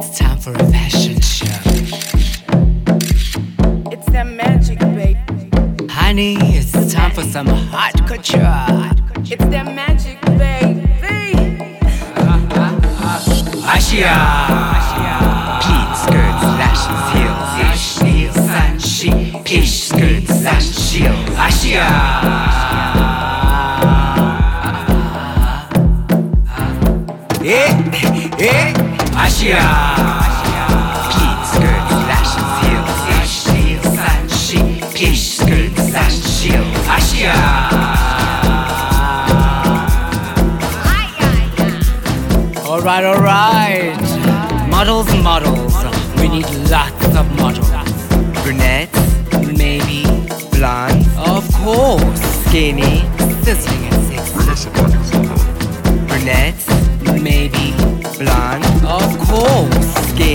It's time for a fashion show. It's that magic, baby. Honey, it's time for some hot couture. It's that magic, baby. Pleat skirts, lashes, heels, ish, heels, sun, she, ish, skirts, lash, shield. Asia. Eh, eh, Asia. Pleat skirts, lashes, heels, ish, heels, sun, she, ish, skirts, lash, shield. Asia. Alright, alright. Models, models. We need lots of models. Brunettes, maybe. Blondes, of course. Skinny, sizzling and sexy.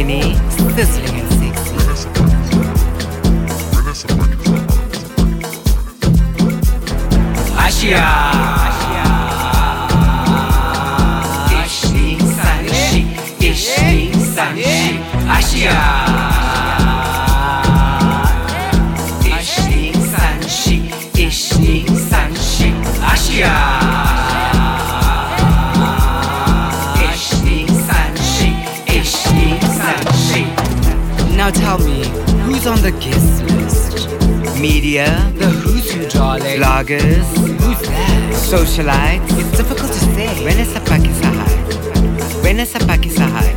Skinny, sizzling and sexy. Who's on the guest list? Media, the who's who, darling. Vloggers, who's that? Socialites, it's difficult to say. Renessa Pakisahai. Renessa Pakisahai.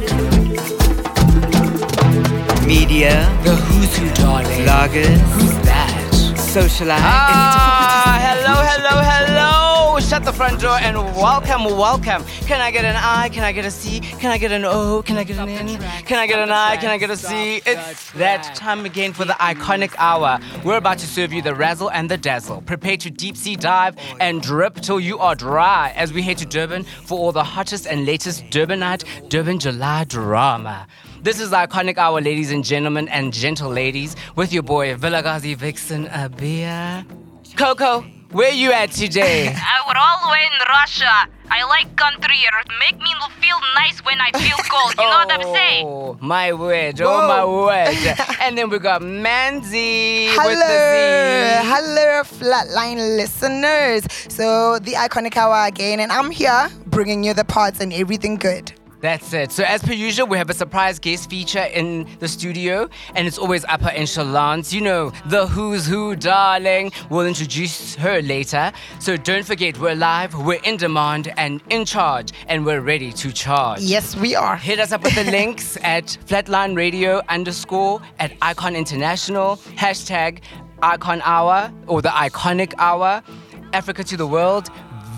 Media, the who's who, darling. Vloggers, who's that? Socialites, Ah, hello, hello, hello. Shut the front door and welcome, welcome. Can I get an I? Can I get a C? Can I get an O? Can I get an N? Can I get an I? Can I get a C? It's that time again for the iconic hour. We're about to serve you the razzle and the dazzle. Prepare to deep sea dive and drip till you are dry as we head to Durban for all the hottest and latest Durbanite, Durban July drama. This is iconic hour, ladies and gentlemen, and gentle ladies, with your boy Villagazi Vixen Abia. Coco, where you at today? I was all the way in Russia. I like country. It make me feel nice when I feel cold. You know what I'm saying? Oh, my word. Oh, my word. and then we got Manzi with the Hello, Z. hello, flatline listeners. So the iconic hour again, and I'm here bringing you the parts and everything good. That's it. So, as per usual, we have a surprise guest feature in the studio, and it's always upper echelons. You know, the who's who, darling. We'll introduce her later. So, don't forget, we're live, we're in demand and in charge, and we're ready to charge. Yes, we are. Hit us up with the links at Flatline Radio underscore at Icon International, hashtag Icon Hour or the Iconic Hour, Africa to the World,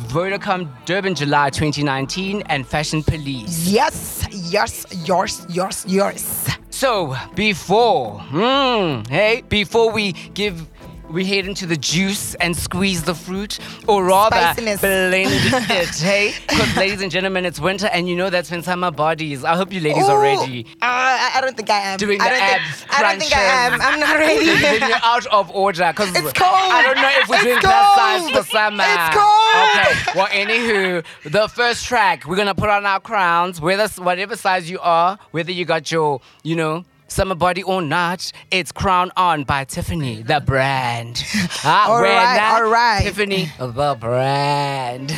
Vodacom Durban July 2019, and Fashion Police. Yes, yes, yours, yours, yours. So before, mm, hey, before we give. We head into the juice and squeeze the fruit, or rather Spiciness. blend it, hey? Because, ladies and gentlemen, it's winter, and you know that's when summer bodies. I hope you ladies are ready. Uh, I I don't think I am. Doing I the don't abs think, I don't think I am. I'm not ready. then you're out of order because It's cold. I don't know if we're It's doing plus size for summer. It's cold. Okay. Well, anywho, the first track we're gonna put on our crowns, whether whatever size you are, whether you got your, you know. Summer body or not, it's Crown On by Tiffany, the brand. Ah, All we're right, not all right. Tiffany, the brand.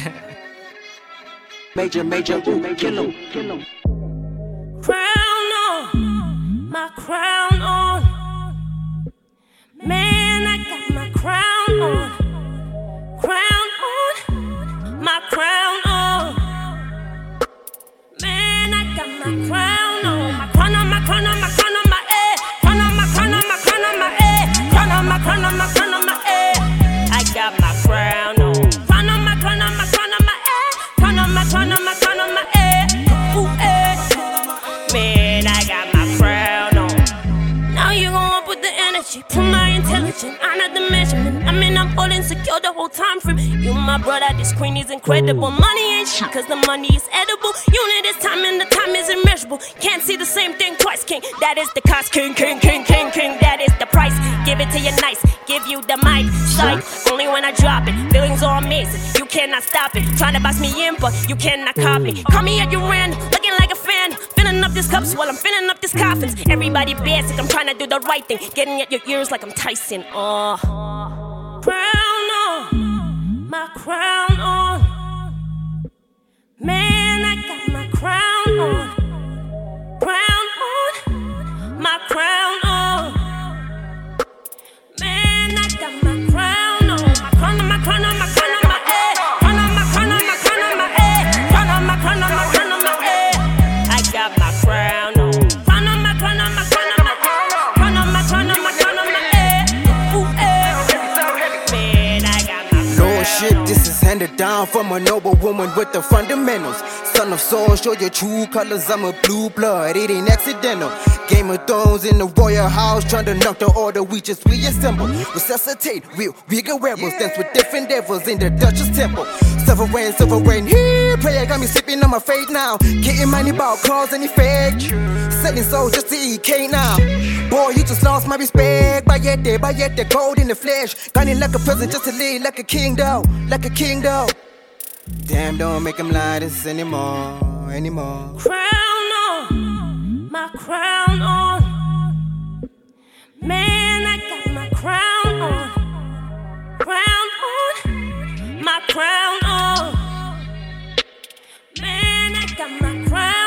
Major, major, ooh, kill 'em, kill 'em. crown on, my crown on. Man, I got my crown on, crown on, my crown on. Man, I got my crown on, my crown on, my crown on, my crown on my crown on, my crown on, my crown on my crown on, my. I got my crown on, crown on, my crown on, my crown on my crown on, my crown on, my crown on my. Ooh, eh. Man, I got my crown on. Now you gon' the energy, my intelligence, honor the measurement. I mean, I'm all insecure the whole time. My brother, this queen is incredible. Mm. Money ain't shit, cause the money is edible. Unit is time and the time is immeasurable. Can't see the same thing twice, king. That is the cost, king, king, king, king, king. That is the price. Give it to you nice, give you the mic. Sight, only when I drop it. Feelings are amazing, you cannot stop it. Trying to box me in, but you cannot copy. Mm. Call me at your random, looking like a fan. Filling up this cup cups while I'm filling up these coffins. Everybody basic, I'm trying to do the right thing. Getting at your ears like I'm Tyson. Uh, crown on, uh. My crown on. Man, I got my crown on. Crown on, my crown on. Handed down from a noble woman with the fundamentals. Son of soul, show your true colors. I'm a blue blood, it ain't accidental. Game of Thrones in the royal house, trying to knock the order. We just reassemble, resuscitate real bigger rebels. Dance with different devils in the Duchess temple. Sovereign, sovereign, here. Prayer got me sipping on my faith now. Getting money about cause and effect. Selling souls just to eat cake now. Boy, you just lost my respect. Bayete, bayete, gold in the flesh. Gunning like a present just to live like a king though, like a king though. Damn, don't make him lie this anymore, anymore. crown on, my crown on. Man, I got my crown on, crown on, my crown on. Man, I got my crown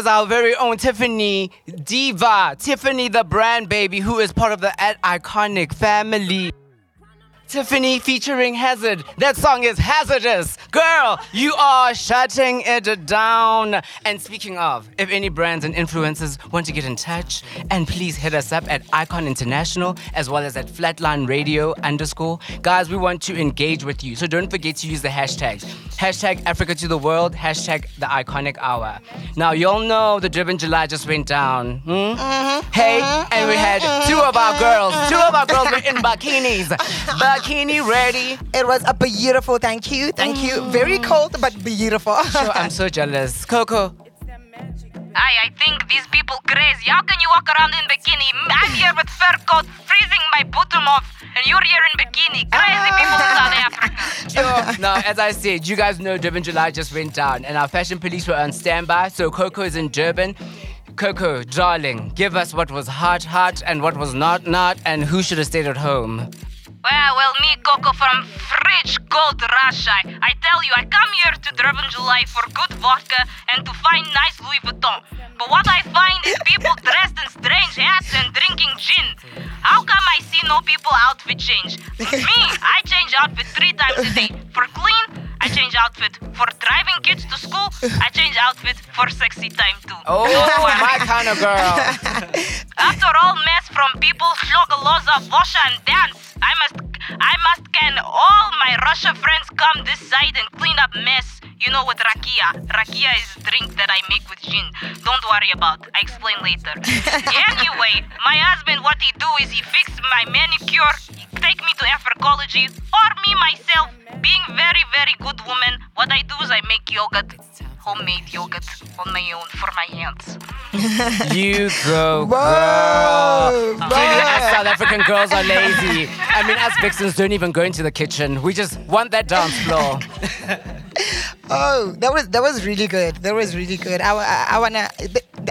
was our very own Tiffany Diva. Tiffany the brand baby, who is part of the at Iconic family. Tiffany featuring Hazard. That song is hazardous. Girl, you are shutting it down. And speaking of, if any brands and influencers want to get in touch, and please hit us up at Icon International as well as at Flatline Radio underscore. Guys, we want to engage with you. So don't forget to use the hashtags. Hashtag Africa to the world, hashtag the iconic hour. Now y'all know the Durban July just went down. Hmm? Mm-hmm, hey, and we mm-hmm, had mm-hmm, two of our girls. Two of our girls were in bikinis. Bikini ready. It was a beautiful, thank you, thank you. Mm. Very cold, but beautiful. Oh, I'm so jealous. Coco. I, I think these people crazy. How can you walk around in bikini? I'm here with fur coat, freezing my bottom off, and you're here in bikini. Crazy ah. people in South Africa. now, as I said, you guys know Durban July just went down, and our fashion police were on standby. So Coco is in Durban. Coco, darling, give us what was hot, hot, and what was not, not, and who should have stayed at home. Well, well, me, Coco from Fridge Gold Russia. I tell you, I come here to Durban July for good vodka and to find nice Louis Vuitton. But what I find is people dressed in strange hats and drinking gin. How come I see no people outfit change? me, I change outfit three times a day. For clean, I change outfit. For driving kids to school, I change outfit for sexy time too. Oh, my kind of girl. After all mess from people, Shlogoloza, Vosha and dance, I must I must can all my Russia friends come this side and clean up mess. You know what rakia. Rakia is a drink that I make with gin. Don't worry about. I explain later. anyway, my husband what he do is he fix my manicure, take me to Africology, or me myself, being very, very good woman, what I do is I make yogurt. Homemade yogurt on my own for my hands. You go, Whoa, girl. whoa. Us South African girls are lazy. I mean, us vixens don't even go into the kitchen. We just want that dance floor. Oh, that was that was really good. That was really good. I, I, I wanna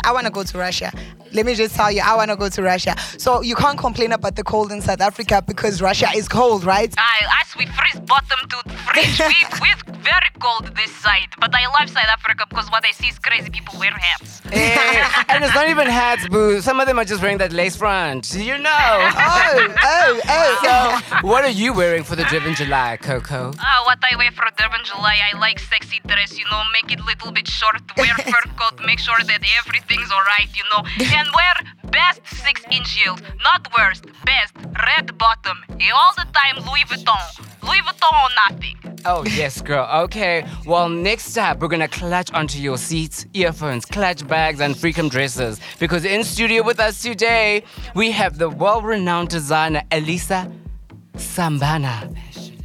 I wanna go to Russia. Let me just tell you, I wanna go to Russia. So you can't complain about the cold in South Africa because Russia is cold, right? I, as we freeze bottom to freeze. we, we're very cold this side. But I love South Africa because what I see is crazy people wear hats. Eh, and it's not even hats, boo. Some of them are just wearing that lace front. You know. Oh, oh, oh. So, what are you wearing for the Durban July, Coco? Ah, what I wear for Durban July, I like sexy dress, you know, make it little bit short, wear fur coat, make sure that everything's alright, you know, and wear best six inch heels, not worst, best, red bottom, eh, all the time Louis Vuitton, Louis Vuitton or nothing. Oh, yes, girl. Okay. Well, next up, we're gonna clutch onto your seats, earphones, clutch bags, and freakum dresses. Because in studio with us today, we have the world renowned designer Elisa Sambana.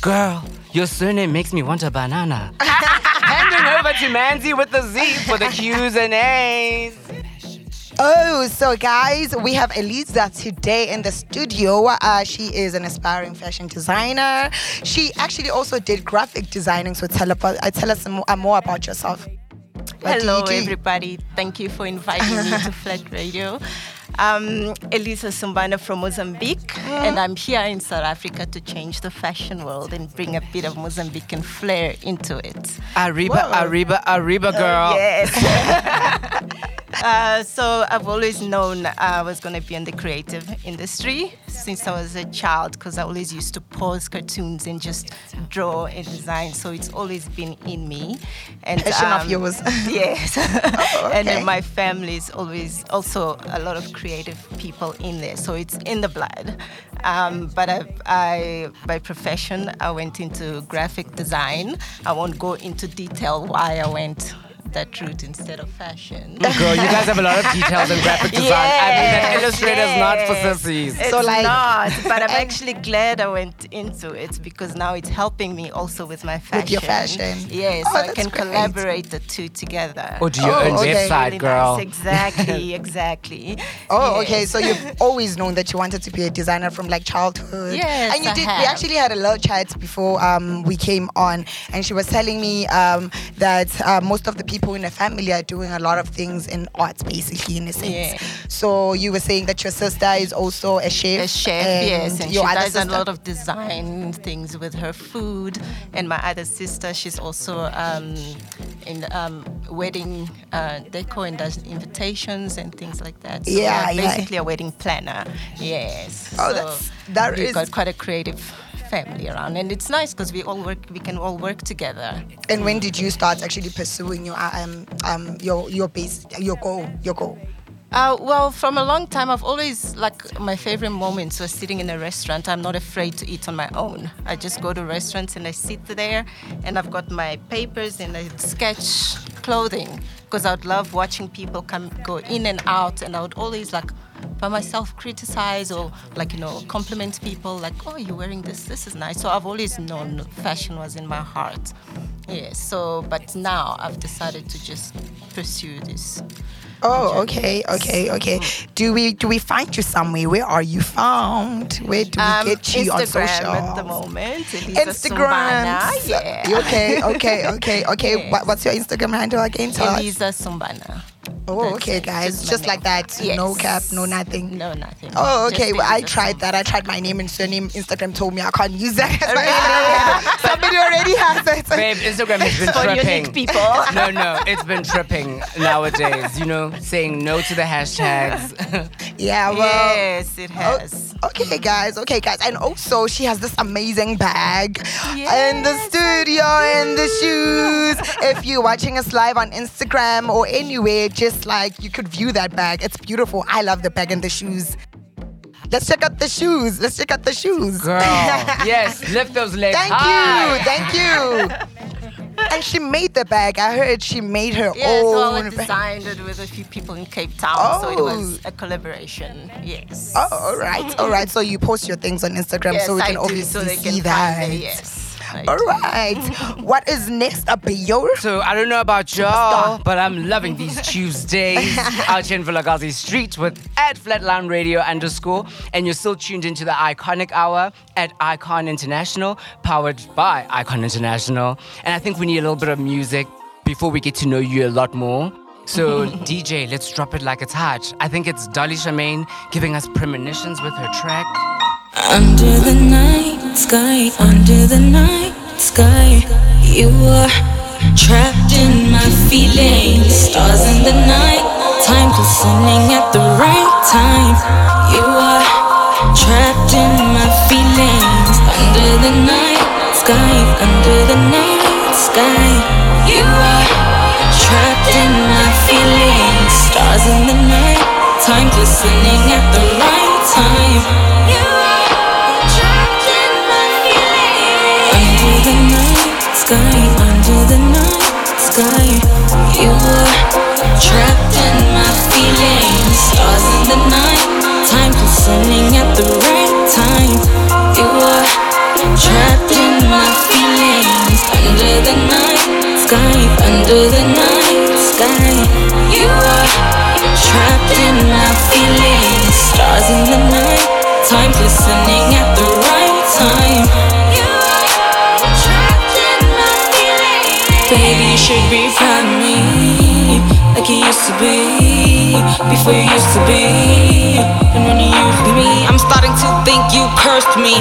Girl, your surname makes me want a banana. Handing over to Manzi with the Z for the Q's and A's. Oh, so guys, we have Eliza today in the studio. Uh, she is an aspiring fashion designer. She actually also did graphic designing. So tell, about, uh, tell us some more, uh, more about yourself. What Hello, you do? everybody. Thank you for inviting me to Flat Radio. I'm Elisa Sumbana from Mozambique, and I'm here in South Africa to change the fashion world and bring a bit of Mozambican flair into it. Arriba, Arriba, Arriba, girl. Yes. uh, so I've always known I was going to be in the creative industry since I was a child because I always used to pause cartoons and just draw and design. So it's always been in me. And um, Passion of yours. yes. Oh, And okay. then my family is always also a lot of creative people in there. So it's in the blood. Um, but I, I, by profession, I went into graphic design. I won't go into detail why I went that route instead of fashion. Girl, you guys have a lot of details in graphic design. I mean, that Yes, not for yes. sissies. It's So, like- not, but I'm actually glad I went into it because now it's helping me also with my fashion. With your fashion. Yes, Oh, so I can great. collaborate the two together. Or do your Oh, own okay. website, Really girl. nice. Exactly, exactly. Oh, Yes. okay. So you've always known that you wanted to be a designer from like childhood. Yes, And you I did. We actually had a little chat before um, we came on, and she was telling me um, that uh, most of the people in the family are doing a lot of things in arts, basically in a sense. Yeah. So you were saying that your sister is also a chef. a chef, and yes, and she your other does a lot of design things with her food. And my other sister, she's also um, in um, wedding uh, decor and does invitations and things like that. So Yeah, yeah. basically a wedding planner. Yes. Oh, so that's- that is- got quite a creative family around, and it's nice because we all work. We can all work together. And when did you start actually pursuing your um um your your base your goal your goal? Uh, well, from a long time, I've always like my favorite moments was sitting in a restaurant. I'm not afraid to eat on my own. I just go to restaurants and I sit there, and I've got my papers and I sketch clothing because I would love watching people come go in and out, and I would always like by myself criticize or like you know compliment people like oh you're wearing this this is nice so i've always known fashion was in my heart yes so but now i've decided to just pursue this Oh, okay, okay, okay. Do we do we find you somewhere? Where are you found? Where do we Um, get you on Instagram social? at the moment. Elisa Instagram. Sumbana, yeah. You okay, okay, okay, okay. Yes. What, what's your Instagram handle again? Tell us. Elisa Sumbana. Oh, That's okay, it, guys. just Just, like that. No cap, no nothing. No, nothing. Oh, okay. Well, I tried that. I tried my name and surname. Instagram told me I can't use that. as my Instagram. Somebody already has it. Babe, Instagram has been For tripping. unique people. No, no, it's been tripping nowadays. You know, saying no to the hashtags. Yeah, well. yes, it Oh, has. okay, guys. Okay, guys. And also, she has this amazing bag in the studio and the shoes. If you're watching us live on Instagram or anywhere, just like you could view that bag. It's beautiful. I love the bag and the shoes. Let's check out the shoes. Let's check out the shoes. Girl, yes, lift those legs Thank high. you. Thank you. and she made the bag. I heard she made her Yeah, so I own. bag. designed it with a few people in Cape Town, so it oh. was Oh. a collaboration. Yes. Oh, all right, all right. So you post your things on Instagram, yes, so we I can do, obviously so they see can that. Find it, yes. All right. what is next up, yo? So I don't know about y'all, but I'm loving these Tuesdays out here in Vilakazi Street with at Flatline Radio underscore, and you're still tuned into the Iconic Hour at Icon International, powered by Icon International. And I think we need a little bit of music before we get to know you a lot more. So DJ, let's drop it like it's hot. I think it's Dolly Charmaine giving us premonitions with her track. Under the night sky, under the night sky, you are trapped in my feelings. Stars in the night, time glistening at the right time. You are trapped in my feelings. Under the night sky, under the night sky, you are trapped in my feelings. Stars in the night, time glistening at the right time. You sky, under the night sky, you are trapped in my feelings. Stars in the night, time glistening at the right time. You are trapped in my feelings. Under the night sky, under the night sky. You are trapped in my feelings. Stars in the night, time listening at the right time. Baby, you should be proud me, like you used to be, before you used to be. And when you used me, I'm starting to think you cursed me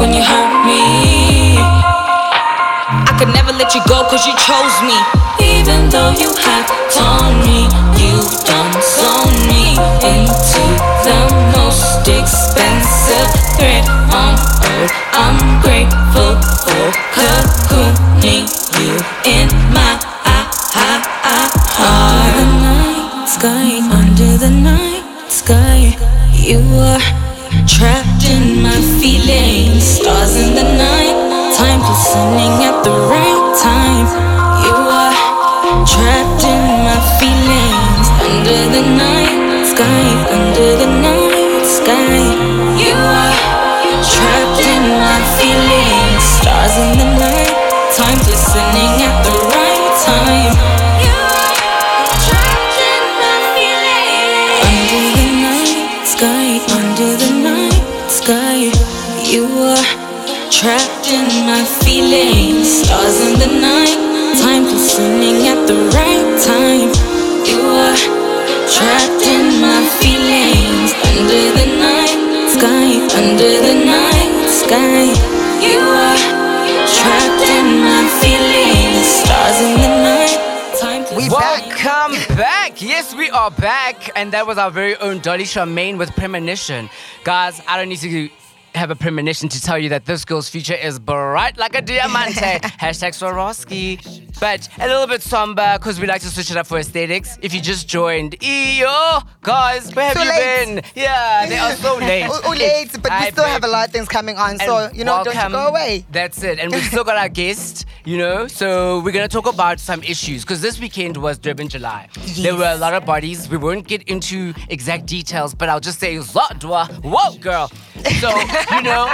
when you hurt me. I could never let you go cause you chose me. Even though you have torn me, you've done sewn me into the most expensive thread on earth. I'm grateful for cocooning sky, under the night sky, you are trapped in my feelings. Stars in the night, time listening at the right time. You are trapped in my feelings. Under the night sky, under the night sky, you are trapped in my feelings. Stars in the night, time listening at the right time. Trapped in my feelings. Stars in the night, time listening at the right time. You are trapped in my feelings. Under the night sky, under the night sky, you are trapped in my feelings. Stars in the night, time to Welcome back. Yes, we are back. And that was our very own Dolly Charmaine with Premonition. Guys, I don't need to have a premonition to tell you that this girl's future is bright like a diamante. Hashtag Swarovski. But a little bit somber because we like to switch it up for aesthetics. If you just joined, yo, guys, where have Too you late. been? Yeah, they are so late. Oh, oh, late, but we I still have a lot of things coming on. So, you know, don't you go away. That's it. And we've still got our guest, you know. So we're gonna talk about some issues because this weekend was Durban July. There were a lot of bodies. We won't get into exact details, but I'll just say Zodwa. Whoa, girl. So, you know,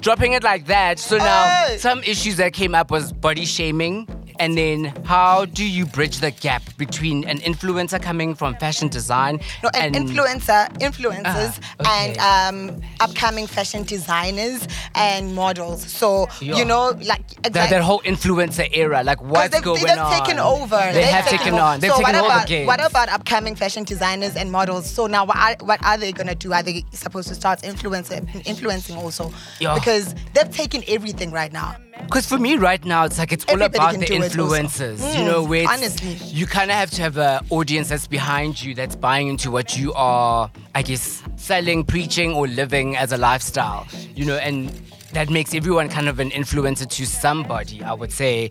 dropping it like that. So now Hey. some issues that came up was body shaming. And then how do you bridge the gap between an influencer coming from fashion design No, an and influencer, influencers, Ah, okay. and um, upcoming fashion designers and models. So Yeah. you know, like that, exactly. that whole influencer era? Like what's they've, going they've on? taken over. They They've have taken on. They've so taken what about. What about upcoming fashion designers and models? So now, what are, what are they gonna do? Are they supposed to start influencing, influencing also? Yeah. Because they've taken everything right now. Because for me right now, it's like it's all Everybody about the do it also. influencers. you know, Mm, where honestly. you kind of have to have an audience that's behind you, that's buying into what you are, I guess, selling, preaching, or living as a lifestyle. You know, and that makes everyone kind of an influencer to somebody. I would say.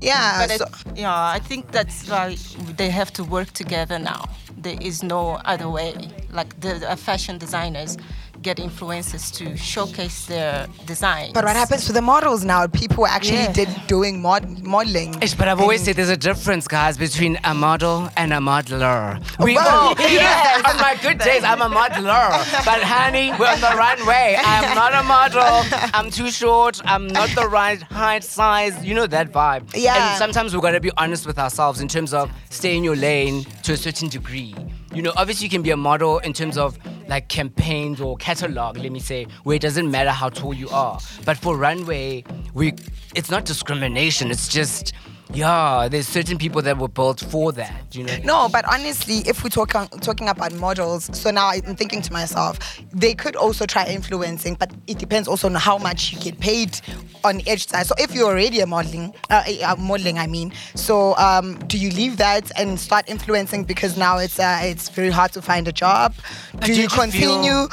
Yeah. But so, it, yeah, I think that's why they have to work together now. There is no other way. Like the uh, fashion designers get influencers to showcase their designs. but what happens to the models now? People actually Yeah. did doing mod- modeling. Ish, But I've always said there's a difference, guys, between a model and a modeler. We Well, know. you know, yes. on my good days, I'm a modeler. But honey, we're on the runway. I'm not a model. I'm too short. I'm not the right height, size. You know that vibe. Yeah. And sometimes we've got to be honest with ourselves in terms of stay in your lane to a certain degree. You know, obviously you can be a model in terms of like campaigns or catalog, let me say, where it doesn't matter how tall you are. But for runway, we it's not discrimination. It's just yeah, there's certain people that were built for that, you know. No, but honestly, if we're talking talking about models, so now I'm thinking to myself, they could also try influencing, but it depends also on how much you get paid on each side. So if you're already a modeling, uh, modeling, I mean, so um, do you leave that and start influencing because now it's uh, it's very hard to find a job? Do you you feel- continue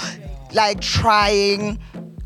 like trying?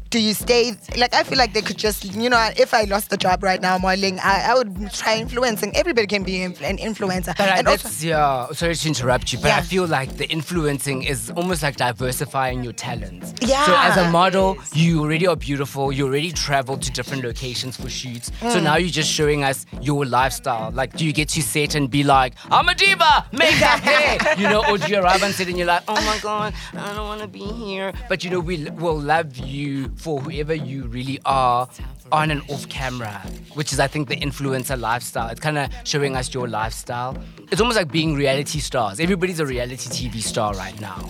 Do you stay? Like, I feel like they could just, you know, if I lost the job right now modeling, I, I would try influencing. Everybody can be inf- an influencer. But I, and also, that's yeah. Sorry to interrupt you, but I feel like the influencing is almost like diversifying your talents. Yeah. So as a model, you already are beautiful. You already travel to different locations for shoots. So Mm. now you're just showing us your lifestyle. Like, do you get to set and be like, I'm a diva, make makeup, hair, you know, or do you arrive on set and you're like, oh my god, I don't want to be here. But you know, we will love you for whoever you really are on and off camera, which is, I think, the influencer lifestyle. It's kind of showing us your lifestyle. It's almost like being reality stars. Everybody's a reality TV star right now.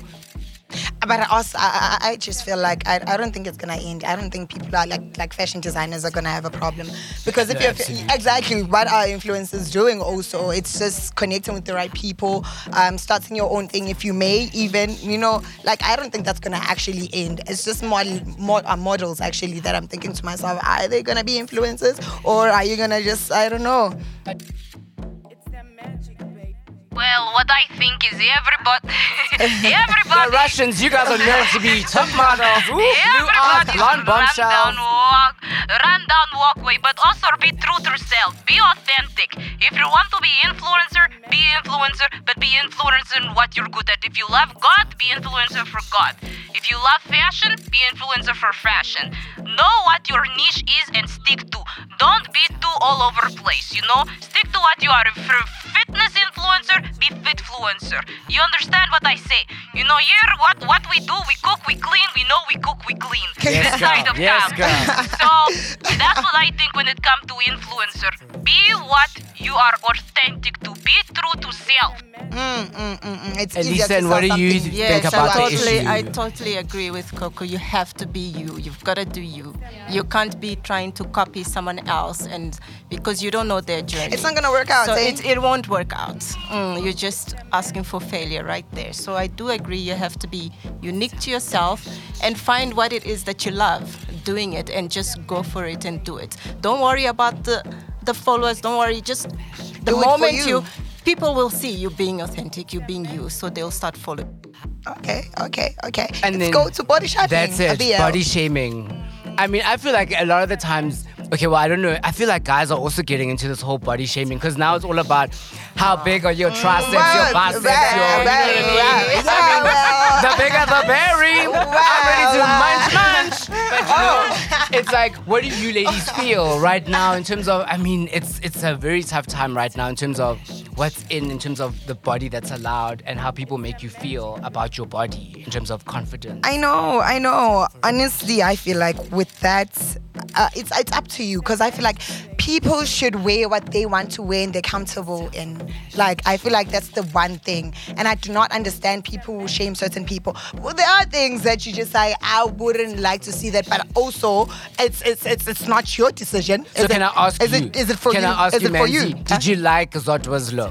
But also, I, I I just feel like I, I don't think it's gonna end. I don't think people are like like fashion designers are gonna have a problem because if No, you're absolutely. exactly what are influencers doing also, it's just connecting with the right people, um, starting your own thing if you may even you know like I don't think that's gonna actually end. It's just model mod, uh, models actually that I'm thinking to myself, are they gonna be influencers or are you gonna just I don't know. Well, what I think is everybody, everybody, The Russians, you guys are known to be top models. Ooh, blue eyes, everybody blonde run down walk, run down walkway, but also be true to yourself. Be authentic. If you want to be influencer, be influencer, but be influencer in what you're good at. If you love God, be influencer for God. If you love fashion, be influencer for fashion. Know what your niche is and stick to. Don't be too all over the place, you know? Stick to what you are. If you're a fitness influencer, be fitfluencer. You understand what I say? You know, here what what we do, we cook, we clean, we know we cook, we clean. Yes, This side of Yes, town. So that's what I think when it comes to influencer. Be what you are authentic to. Be true to self. Mm, mm, mm, mm. It's And easier to Lisa, sell what do you something. think Yes, about I the totally, issue? I totally agree with Coco. You have to be you. You've got to do you. You can't be trying to copy someone else, and because you don't know their journey. It's not gonna work out, So eh? it, it won't work out. Mm, you're just asking for failure right there. So I do agree. You have to be unique to yourself and find what it is that you love doing it, and just go for it and do it. Don't worry about the the followers. Don't worry. Just the Do moment you. people will see you being authentic, you being you, so they'll start following. Okay, okay, okay. And Let's then go to body shaming. That's it. Abia. Body shaming. I mean, I feel like a lot of the times. Okay, well, I don't know. I feel like guys are also getting into this whole body shaming because now it's all about how big are your triceps, your Well, biceps, well, your. You know what I mean? well, I mean, well. the bigger the berry. I'm ready to Well, munch, munch. But you know, oh. It's like, what do you ladies feel right now in terms of? I mean, it's it's a very tough time right now in terms of what's in in terms of the body that's allowed and how people make you feel about your body in terms of confidence. I know, I know. Honestly, I feel like with that, uh, it's it's up to you because I feel like people should wear what they want to wear and they're comfortable in. Like I feel like that's the one thing, and I do not understand people who shame certain people. Well, there are things that you just like I wouldn't like to see that, but also it's it's it's, it's not your decision. So Is can it- I ask is you? It, is it for can you? I ask is you, it for you? Did you like Zodwa's look?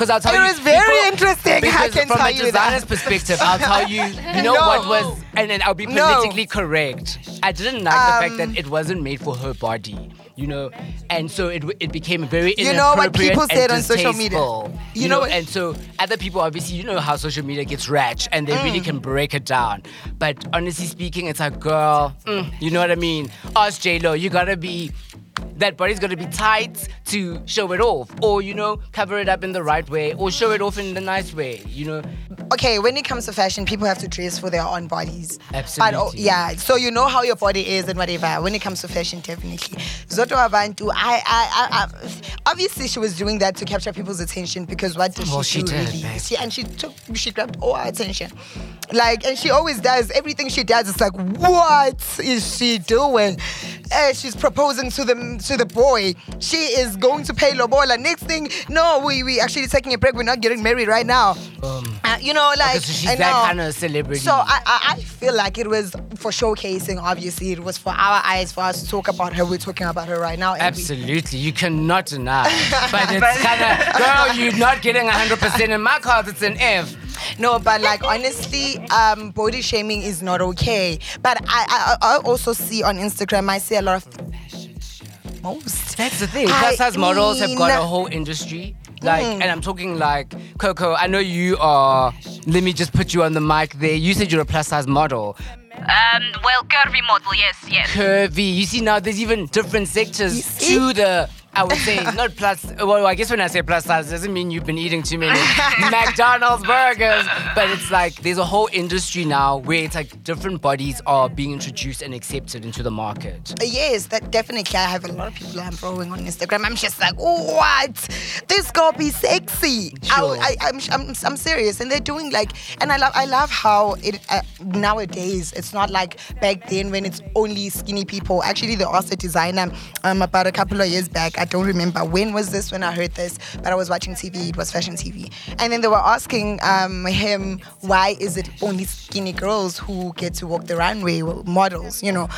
Because I'll tell It you, was very interesting, I can from tell a you designer's perspective, I'll tell you. You know No. what was, and then I'll be No. politically correct. I didn't like the fact Um, that it wasn't made for her body. You know, and so it it became very You know what people said on social media. You You, know know, and so other people obviously, you know how social media gets ratchet and they Mm. really can break it down. But honestly speaking, it's like, girl, mm, you know what I mean? Ask J Lo, you gotta be that body's gonna be tight to show it off, or you know, cover it up in the right way, or show it off in the nice way. You know, okay, when it comes to fashion, people have to dress for their own bodies. Absolutely. But oh, yeah, so you know how your body is and whatever. When it comes to fashion, definitely. Zodwa Wabantu, I, I, I, I, obviously she was doing that to capture people's attention because what did Well, she, she do did, really? babe. She and she took, she grabbed all our attention. Like, and she always does everything she does. It's like, what is she doing? Eh, she's proposing to the to the boy. She is going to pay lobola. Next thing, no, we we actually taking a break. We're not getting married right now. Uh, you know, like because she's I that know. kind of celebrity. So I, I I feel like it was for showcasing. Obviously, it was for our eyes, for us to talk about her. We're talking about her right now. and we- Absolutely, you cannot deny. but it's kind of, girl, you're not getting 100% in my cards. It's an F. No, but like honestly, um, body shaming is not okay. But I, I I also see on Instagram, I see a lot of most. That's the thing. Plus size models have got a whole industry. Like, Mm. and I'm talking like Coco. I know you are. Let me just put you on the mic there. You said you're a plus size model. Um, well, curvy model, yes, yes. Curvy. You see now, there's even different sectors to the I would say not plus. Well, I guess when I say plus size, it doesn't mean you've been eating too many McDonald's burgers. But it's like there's a whole industry now where it's like different bodies are being introduced and accepted into the market. Uh, Yes, that definitely. I have a lot of people I'm following on Instagram. I'm just like, oh, what? This girl be sexy. Sure. I, I, I'm, I'm, I'm serious, and they're doing like, and I love, I love how it uh, nowadays. It's not like back then when it's only skinny people. Actually, they asked a designer um, about a couple of years back. I don't remember when was this when I heard this, but I was watching TV. It was fashion TV, and then they were asking um, him why is it only skinny girls who get to walk the runway, models, you know?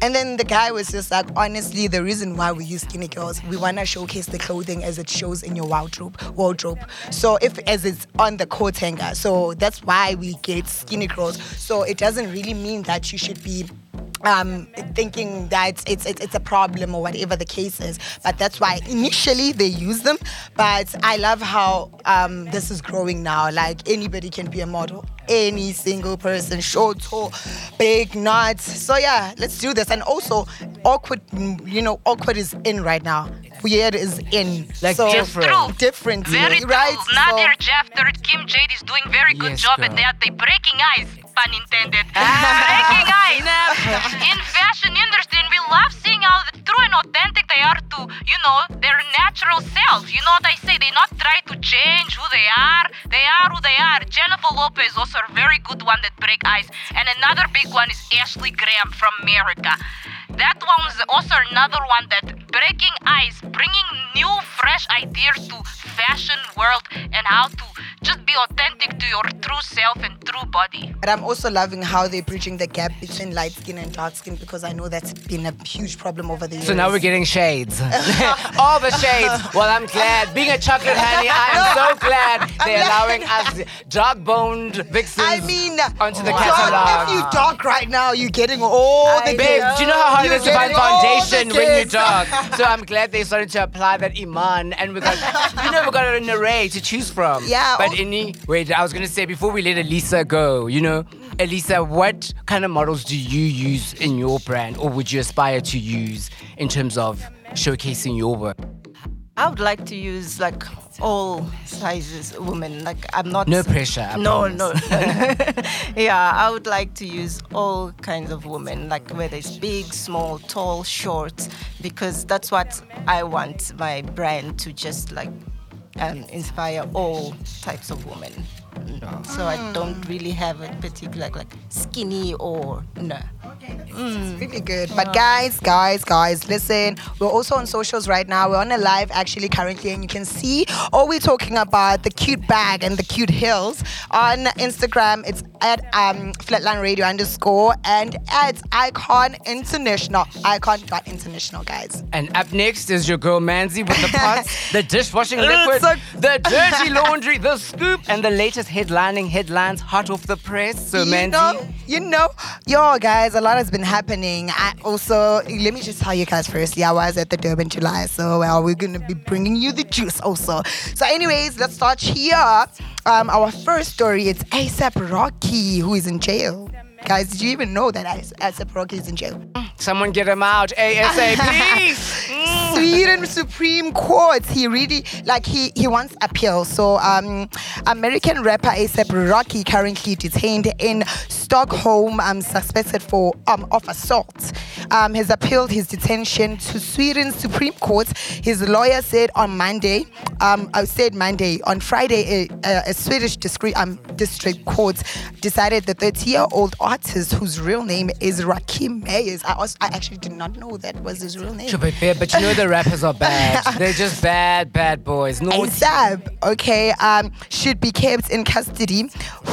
And then the guy was just like, honestly, the reason why we use skinny girls, we want to showcase the clothing as it shows in your wardrobe. Wardrobe. So if as it's on the coat hanger, so that's why we get skinny girls. So it doesn't really mean that you should be um, thinking that it's, it's it's a problem or whatever the case is. But that's why initially they use them. But I love how um, this is growing now. Like anybody can be a model. Any single person, short, tall, big, not. So yeah, let's do this. And also, awkward. You know, awkward is in right now. Weird is in. Like so, different. True. Different. Very right. true. Nadir So- Jeff, third Kim Jade is doing very good Yes, job at that. They breaking eyes, pun intended. Ah. breaking eyes in fashion industry, and we love seeing how true and authentic they are to, you know, their natural self. You know what I say? They not try to change who they are. They are who they are. Jennifer Lopez also a very good one that break ice. and another big one is Ashley Graham from America. That one was also another one that breaking ice, bringing new, fresh ideas to fashion world and how to just be authentic to your true self and true body. But I'm also loving how they're bridging the gap between light skin and dark skin because I know that's been a huge problem over the years. So now we're getting shades. All the shades. Well, I'm glad. Being a chocolate honey, I'm so glad they're allowing us dark boned vixens I mean, onto the dark- catalog. If you dark right now, you're getting all the Babe, do you know how hard it You're is to find getting all the foundation when kids. dark? So I'm glad they started to apply that iman, and we got, you know, we got an array to choose from. Yeah, But oh- any, wait, I was gonna say before we let Elisa go, you know, Elisa, what kind of models do you use in your brand, or would you aspire to use in terms of showcasing your work? I would like to use like all sizes women. Like I'm not No pressure. I no, promise. no. yeah, I would like to use all kinds of women, like whether it's big, small, tall, short, because that's what I want my brand to just like um, inspire all types of women. Mm. So I don't really have a particular like skinny or no. It's really good. But guys, guys, guys, listen. We're also on socials right now. We're on a live actually currently, and you can see all we're talking about the cute bag and the cute heels on Instagram. It's at um, Flatline Radio underscore and at Icon International. Icon dot international, guys. And up next is your girl Manzi with the pots, the dishwashing liquid, so- the dirty laundry, the scoop, and the latest headlining headlines hot off the press. So, you know, you know, yo, guys, a lot has been happening. I also, let me just tell you guys firstly, I was at the Durban July, so well, we're gonna be bringing you the juice also. So, anyways, let's start here. Um, our first story it's ASAP Rocky who is in jail. Guys, did you even know that ASAP Rocky is in jail? someone get him out ASAP. Sweden Supreme Court. He really like he he wants appeal. So um, American rapper ASAP Rocky currently detained in Stockholm, um, suspected for um of assault. Um, has appealed his detention to Sweden's Supreme Court. His lawyer said on Monday, um, I said Monday on Friday, a, a, Swedish district um district court decided the 30-year-old artist whose real name is Rakim Mayers. I also, I actually did not know that was his real name. But you know the rappers are bad. They're just bad, bad boys. No, ASAP, okay, um, should be kept in custody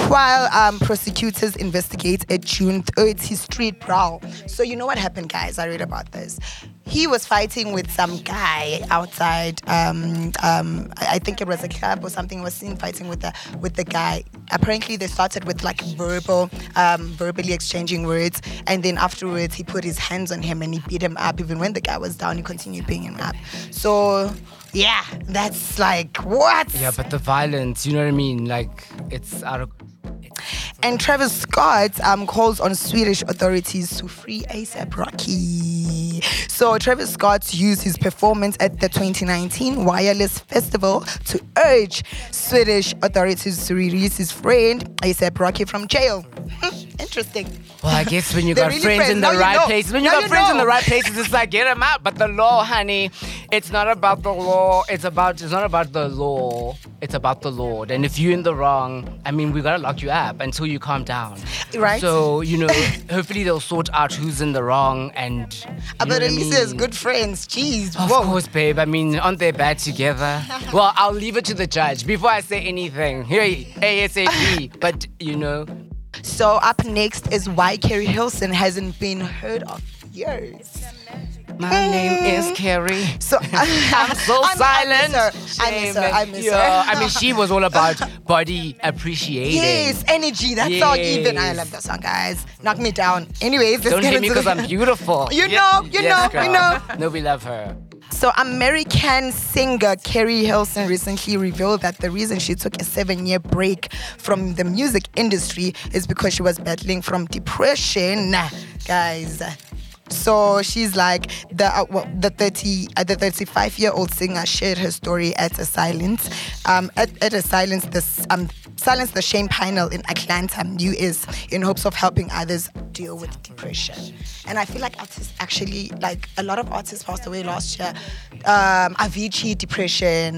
while um, prosecutors investigate a June 30 street brawl. So you know what happened, guys? I read about this. He was fighting with some guy outside. Um, um, I think it was a club or something. Was seen fighting with the with the guy. Apparently, they started with like verbal, um, verbally exchanging words, and then afterwards he put his hands on him and he beat him up. Even when the guy was down, he continued beating him up. So yeah, that's like what? Yeah, but the violence, you know what I mean? Like it's out of. And Travis Scott um, calls on Swedish authorities to free ASAP Rocky. So Travis Scott used his performance at the 2019 Wireless Festival to urge Swedish authorities to release his friend ASAP Rocky from jail. Hmm, Interesting. Well, I guess when you got really friends, friends. in the Now you right know. places, when you Now got you friends in the right places, it's like get them out. But the law, honey, it's not about the law. It's about it's not about the law. It's about the Lord. And if you're in the wrong, I mean, we gotta lock you up until you calm down. Right. So you know, hopefully they'll sort out who's in the wrong and. you know But what I at there's good friends. Jeez. Of whoa. course, babe. I mean, aren't they bad together? well, I'll leave it to the judge before I say anything. Here, ASAP. but you know, So up next is why Keri Hilson hasn't been heard of years. My name is mm. Keri. So I'm so I silent. miss her. I miss her. I miss yeah, her. I mean, she was all about body appreciating. Yes, energy. That song, even I love that song, guys. Knock me down. Anyways, Don't hate me because I'm beautiful. You know, you Yes, know, we girl. know. No, we love her. So, American singer Keri Hilson recently revealed that the reason she took a seven year break from the music industry is because she was battling from depression. Guys. So she's like the uh, the 30 uh, the 35 year old singer shared her story at a silence um at, at a silence this um silence the shame panel in Atlanta US in hopes of helping others deal with depression and I feel like artists actually like a lot of artists passed away last year um Avicii depression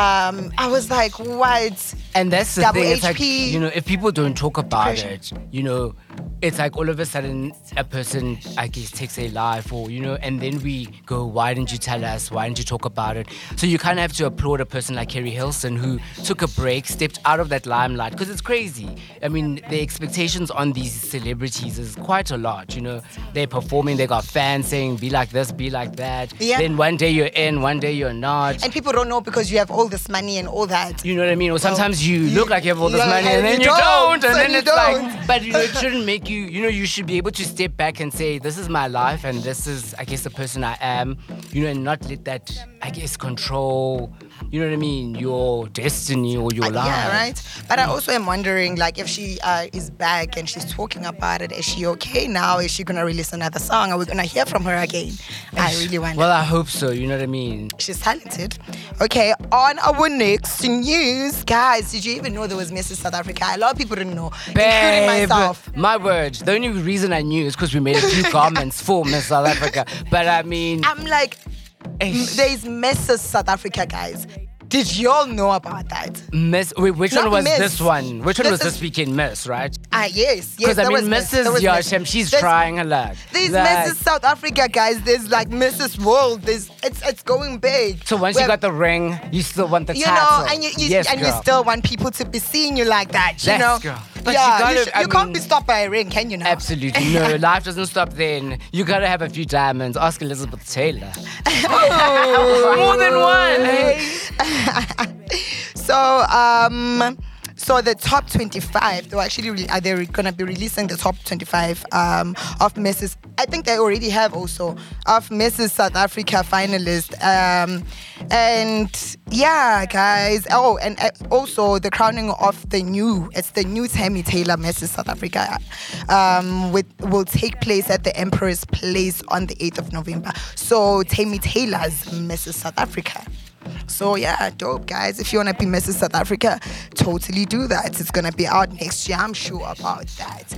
um I was like what And that's the Double thing. It's like you know, if people don't talk about Depression. it, you know, it's like all of a sudden a person, I guess, takes a life, or you know, and then we go, "Why didn't you tell us? Why didn't you talk about it?" So you kind of have to applaud a person like Keri Hilson who took a break, stepped out of that limelight, because it's crazy. I mean, the expectations on these celebrities is quite a lot. You know, they're performing, they got fans saying, "Be like this, be like that." Yeah. Then one day you're in, one day you're not. and people don't know because you have all this money and all that You know what I mean? Or sometimes you you- look like you have all this money and and then you don't, don't, and and then you it's don't. like, but you know, it shouldn't make you, you know, you should be able to step back and say, this is my life and this is, I guess, the person I am, you know, and not let that, I guess, control, you know what I mean, your destiny or your Uh, life. Yeah, right. But I also am wondering, like, if she uh, is back and she's talking about it, is she okay now? Is she gonna release another song? Are we gonna hear from her again? I really wonder. Well, I hope so, you know what I mean? She's talented. Okay, on our next news, guys, did you even know there was Mrs. South Africa? A lot of people didn't know, including myself. my word. The only reason I knew is because we made a few garments for Miss South Africa. But I mean, I'm like, m- there's Mrs. South Africa, guys. Did y'all know about that? Miss, wait, which Not one was Miss. this one? Which one This was is- this weekend, Miss, right? Ah, yes, yes. Because I that mean, was Miss. That Mrs. was Miss. Yashem, she's There's- trying her luck. There's Like- Mrs. South Africa, guys. There's like Mrs. World. There's it's it's going big. So once Where- you got the ring, you still want the you title. know, and you, you yes, and you girl. still want people to be seeing you like that. You Yes, know, girl. But you yeah, gotta- sh- I you can't mean- be stopped by a ring, can you? Now? Absolutely no. Life doesn't stop then. You gotta have a few diamonds. Ask Elizabeth Taylor. More than one. So um. So the top 25, they were actually re- are they gonna be releasing the top 25 um, of Mrs. I think they already have also of Mrs. South Africa finalists. Um, and yeah, guys. Oh, and uh, also the crowning of the new, it's the new Tammy Taylor Mrs. South Africa, um, with will take place at the Emperor's Palace on the 8th of November. So Tammy Taylor's Mrs. South Africa. So yeah, dope guys. If you wanna be Mrs. South Africa, totally do that. It's gonna be out next year. I'm sure about that.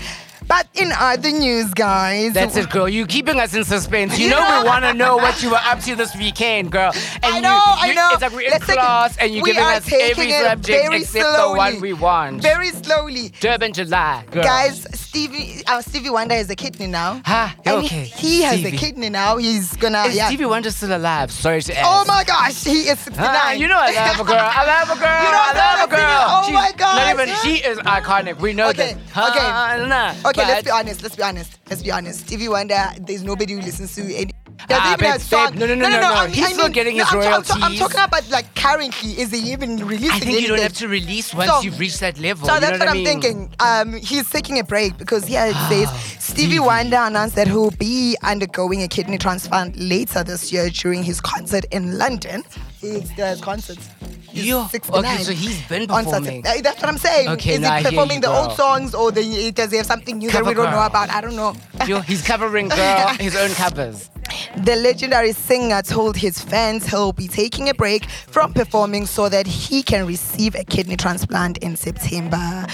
But in other news, guys, That's it, girl. You're keeping us in suspense. You know, we want to know what you were up to this weekend, girl. And I know, you, I know. It's like we're in Let's class and you're giving us every subject very except the one we want. very slowly. Durban, July, girl. Guys, Stevie, uh, Stevie Wonder has a kidney now. Ha, okay, He has Stevie. a kidney now. He's gonna. Is yeah. Stevie Wonder still alive? Sorry to ask. Oh my gosh, he is 69. Ah, you know I love a girl. I love a girl. You know I love a girl. oh She's my God. Not even, she is iconic. We know Okay, that. okay. Ah, nah. Okay, let's be honest. Let's be honest. Let's be honest. Stevie Wonder, there's nobody who listens to any. Does Ah, even babe, song? babe, no, no, no, no, no. I He's still getting his I'm, ta- I'm ta- I'm talking about like currently. Is he even releasing? I think you don't have to release once So- you've reached that level. So you that's know what, I I'm mean? thinking. Um, he's taking a break because here it says Stevie Stevie. Wonder announced that he'll be undergoing a kidney transplant later this year during his concert in London. He has concerts. Yo, 69 okay, so he's been on performing. That's what I'm saying. Okay, Is I he performing the old songs or the, does he have something new Cover that we don't know about? I don't know. Yo, he's covering girl his own covers. The legendary singer told his fans he'll be taking a break from performing so that he can receive a kidney transplant in September.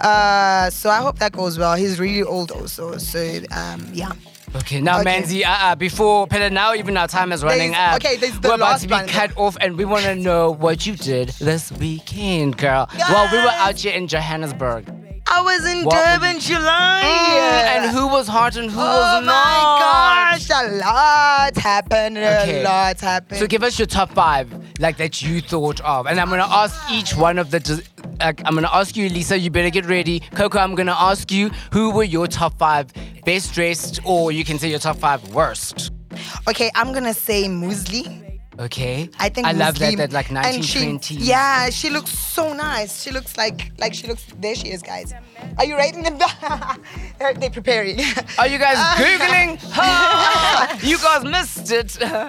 Uh, so I hope that goes well. He's really old also. So um, yeah. Okay, now Okay. Manzi, uh, uh, before Pella, now even our time is running There's- out. okay, there's the we're about to be cut off, and we want to know what you did this weekend, girl. Well, we were out here in Johannesburg. I was in What Durban, July. And who was hot and who Oh was my not? gosh, a lot happened. Okay. A lot happened. So give us your top five, like that you thought of, and I'm gonna ask each one of the. Like, I'm gonna ask you, Lisa. You better get ready. Coco, I'm gonna ask you who were your top five best dressed, or you can say your top five worst. okay, I'm gonna say Muesli. Okay. I think I love that. That like and she- 1920s. Yeah, she looks so nice. She looks like like she looks. There she is, guys. Are you writing them down? They're, preparing. Are you guys googling? you guys missed it.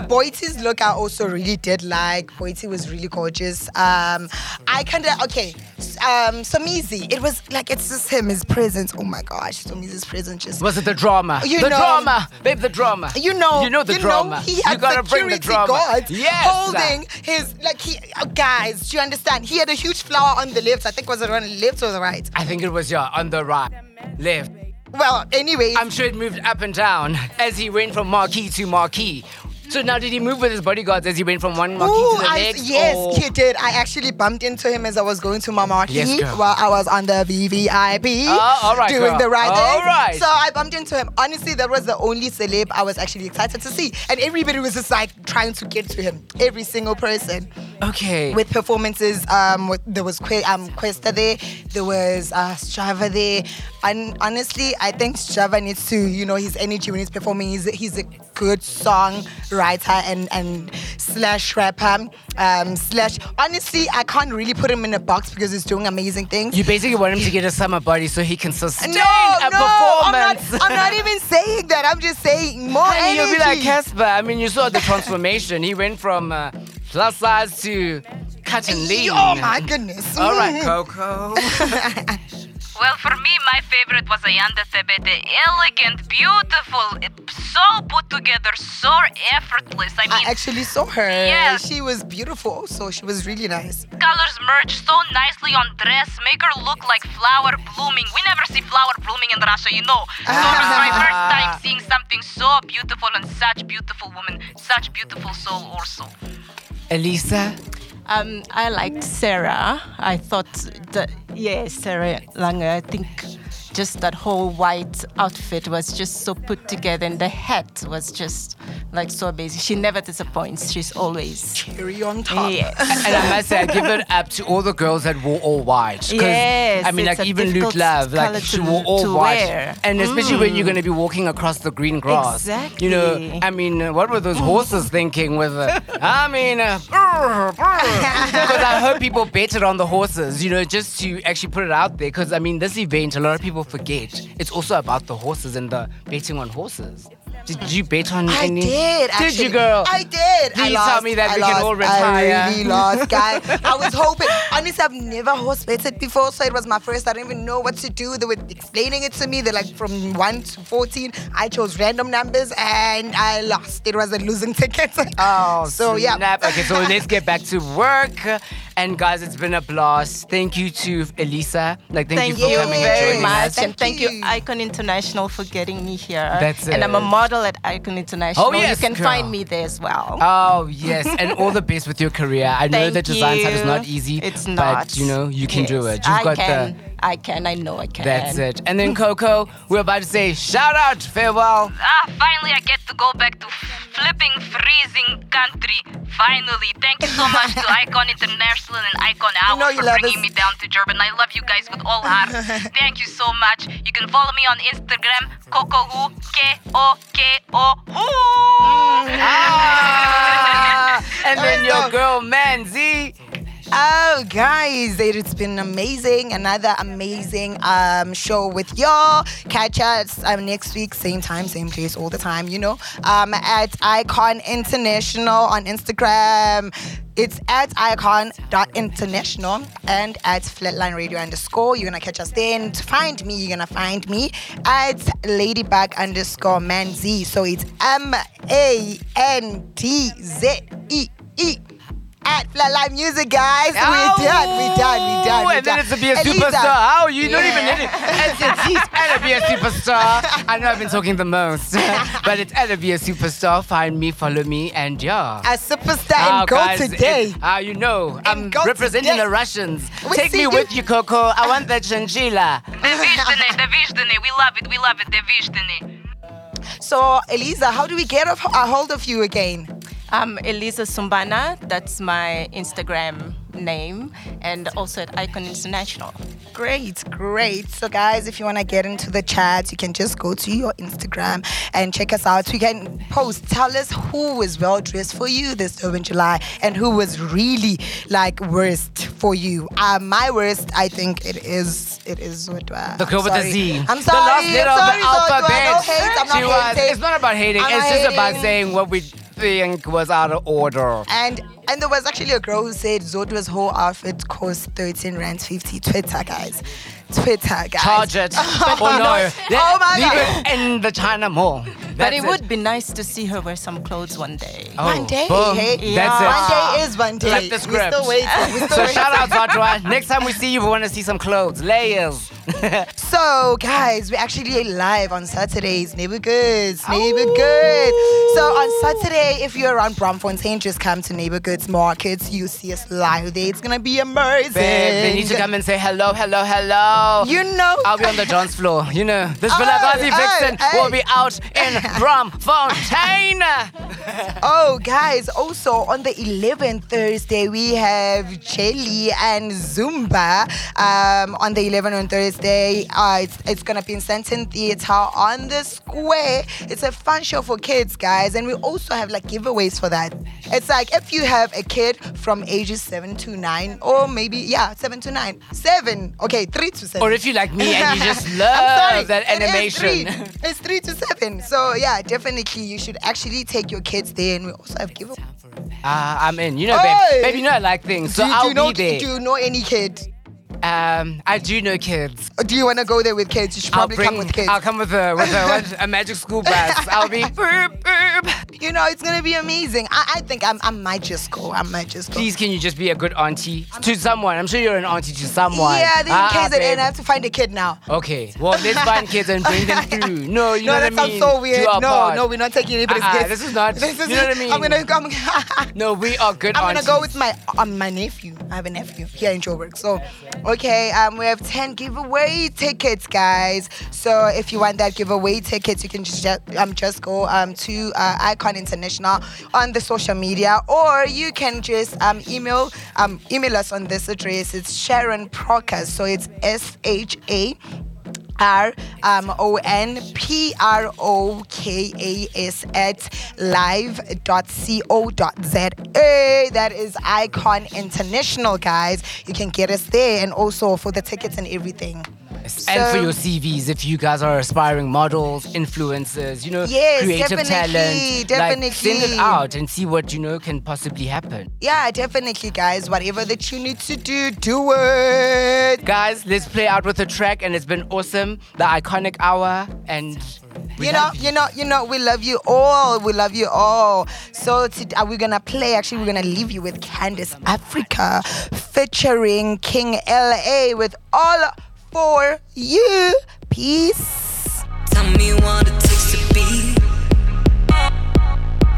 Boite's look I also really did like. Boite was really gorgeous. Um, I kind of okay. Um, Somizi, it was like it's just him, his presence. Oh my gosh, Somizi's presence just. Was it the drama? You the know- drama, babe. The drama. You know, You know the you drama. Know, he you gotta bring the drama. guards Yes. holding his like he. Oh, guys, do you understand? He had a huge flower on the left. I think was it on the left or the right? I think it was yeah on the right, left. Well, anyway. I'm sure it moved up and down as he went from marquee to marquee. So now, did he move with his bodyguards as he went from one marquee Ooh, to the I- next? yes, or- he did. I actually bumped into him as I was going to my marquee Yes, while I was on the VVIP Oh, all right, doing girl. the right All thing. right. So I bumped into him. Honestly, that was the only celeb I was actually excited to see. And everybody was just like trying to get to him. Every single person. Okay. With performances, um, with, there was Que- um, Questa there, there was uh, Strava there. And honestly, I think Strava needs to, you know, his energy when he's performing. He's, he's a good song writer and, and slash rapper. Um, slash, honestly, I can't really put him in a box because he's doing amazing things. You basically want him to get a summer body so he can sustain no, a no, I'm not. I'm not even saying that. I'm just saying more Honey, energy. you'll be like Cassper. I mean, you saw the transformation. he went from uh, plus size to cut and lean. Oh my goodness. All right, Coco. Well, for me, my favorite was Ayanda Thabethe. Elegant, beautiful, so put together, so effortless. I mean, I actually saw her. Yeah. She was beautiful also. She was really nice. colors merge so nicely on dress, make her look like flower blooming. We never see flower blooming in Russia, you know. So it was my first time seeing something so beautiful and such beautiful woman, such beautiful soul also. Elisa. Um, I liked Sarah. I thought that yeah, Sarah Langa. I think just that whole white outfit was just so put together, and the hat was just like so amazing. She never disappoints. She's always cherry on top. Yes. And I must say, I give it up to all the girls that wore all white. Yes, I mean, like even Lootlove, like she wore all to white. wear. And especially when you're Mm. going to be walking across the green grass. Exactly. You know, I mean, uh, what were those horses thinking with uh, I mean, uh, because I heard people betted on the horses, you know, just to actually put it out there. Because, I mean, this event, a lot of people forget, it's also about the horses and the betting on horses. Did you bet on I any? did. Did Actually. you, girl? I did. Please I lost. tell me that I we lost. can all retire. I really lost, guys. I was hoping. Honestly, I've never horse betted before, so it was my first. I didn't even know what to do. They were explaining it to me. They're like from one to fourteen. I chose random numbers and I lost. It was a losing ticket. Oh, so yeah. Okay, so let's get back to work. And guys, it's been a blast. Thank you to Elisa. Like, thank, Thank you for you coming and very joining much, us. and thank you, Icon International, for getting me here. That's And I'm a it. At Icon International. Oh, yes, you can girl. find me there as well. Oh yes, and all the best with your career. I know the design side is not easy, It's but not. you know you can do it. You've I got can. the. I can. I know I can. That's it. And then Coco, we're about to say shout out, farewell. Ah, finally I get to go back to flipping, freezing country. Finally. Thank you so much to Icon International and Icon Hour know you for bringing us. me down to Durban. I love you guys with all heart. Thank you so much. You can follow me on Instagram, Coco Who, K O K O Who. Ah, and then your girl Manzi. Oh, guys, it's been amazing. Another amazing um, show with y'all. Catch us um, next week, same time, same place, all the time, you know, um, at Icon International on Instagram. It's at icon.international and at flatline radio underscore. You're gonna catch us there. And to find me, you're gonna find me at ladybug underscore manz. So it's M A N T Z E E at Flatline Music, guys. We're done, we're done, we're done. We're and then it's to be a Elisa. superstar. How you not even Yeah. in it? And since he's to be a superstar. I know I've been talking the most, but it's to be a superstar. Find me, follow me, and yeah. A superstar Oh, and go guys, today. it- Ah, you know, I'm representing today. the Russians. We Take me you- with you, Coco. I want that chinchilla. Devishthane, Devishthane. We love it. We love it. Devishthane. So, Elisa, how do we get a, a hold of you again? I'm Elisa Sumbana. That's my Instagram name, and also at Icon International. Great, great. So, guys, if you want to get into the chat, you can just go to your Instagram and check us out. We can post. Tell us who was well dressed for you this Durban July and who was really like worst for you. Uh, my worst, I think it is. It is what. Uh, The girl with the sorry. Z. I'm The sorry. last letter of the Zodwa. alphabet. No hate. I'm not She was- hating. It's not about hating. I'm it's not just about saying what we think was out of order. And and there was actually a girl who said Zodwa's whole outfit cost 13 rand 50. Twitter guys. Twitter guys. Charge it. oh no. Oh my leave God. it in the China Mall. But That's it would be nice to see her wear some clothes one day. Oh, One day, boom. hey? That's it. One day is one day. Flip the We're script. still waiting. We're still So waiting. shout out Zodwa. Next time we see you, we want to see some clothes, layers. So, guys, we're actually live on Saturdays. Neighbor Goods, Neighbor Goods. So, on Saturday, if you're around Braamfontein, just come to Neighbor Goods Markets. You see us live there. It's gonna be amazing. Babe, they need to come and say hello, hello, hello. You know. I'll be on the dance floor. You know, this Vilakazi Vixen will be out in Braamfontein. Oh, guys, also on the 11th Thursday, we have Jelly and Zumba. Um, on the 11th on Thursday, uh, it's, it's going to be in Sandton Theatre on the square. It's a fun show for kids, guys. And we also have like giveaways for that. It's like if you have a kid from ages 7 to 9, or maybe, yeah, 7 to 9. 7, okay, 3 to 7. Or if you like me and you just love that it animation. three. It's three to seven. So yeah, definitely you should actually take your kids there, and we also have giveaways. Ah, I'm in. You know, babe, babe, you know I like things, so do, do I'll you know, be there. Do you know any kid? Um, I do know kids. Do you want to go there with kids? You should I'll probably bring. come with kids. I'll come with a with a, a magic school bus. I'll be. Boop, boop. you know, it's gonna be amazing. I, I think I'm, I might just go. I might just go. Please, can you just be a good auntie to someone? I'm sure you're an auntie to someone. Yeah, then in Ah, case it I have to find a kid now. Okay, well, let's find kids and bring them through. No, you no, know that what I sounds mean? so weird. No, part. no, we're not taking anybody's Uh-uh, kids. this is not- This is, you know what I mean? I'm gonna go. I'm, No, we are good I'm aunties. gonna go with my um, my nephew. I have a nephew here in Joburg. So, okay, um, we have ten giveaway tickets, guys. So if you want that giveaway tickets, you can just um just go um to uh, Icon International on the social media, or you can just um email um email us on this address. It's Sharon Prokas. So it's S H A. R um, O N P R O K A S at live.co.za. That is Icon International, guys. You can get us there and also for the tickets and everything. And for your CVs, if you guys are aspiring models, influencers, you know, Yes, creative talent, definitely. like send it out and see what you know can possibly happen. Yeah, definitely, guys. Whatever that you need to do, do it. Guys, let's play out with the track, and it's been awesome. The iconic hour, and we you know, love you know, you know, we love you all. We love you all. So today we're gonna play. Actually, we're gonna leave you with Candice Africa featuring King LA with all for you. Peace. Tell me what it takes to be,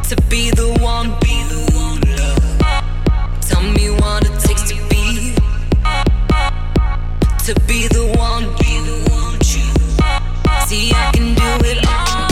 to be the one, be the one love. Tell me what it takes to be, to be the one, be the one. See, I can do it all.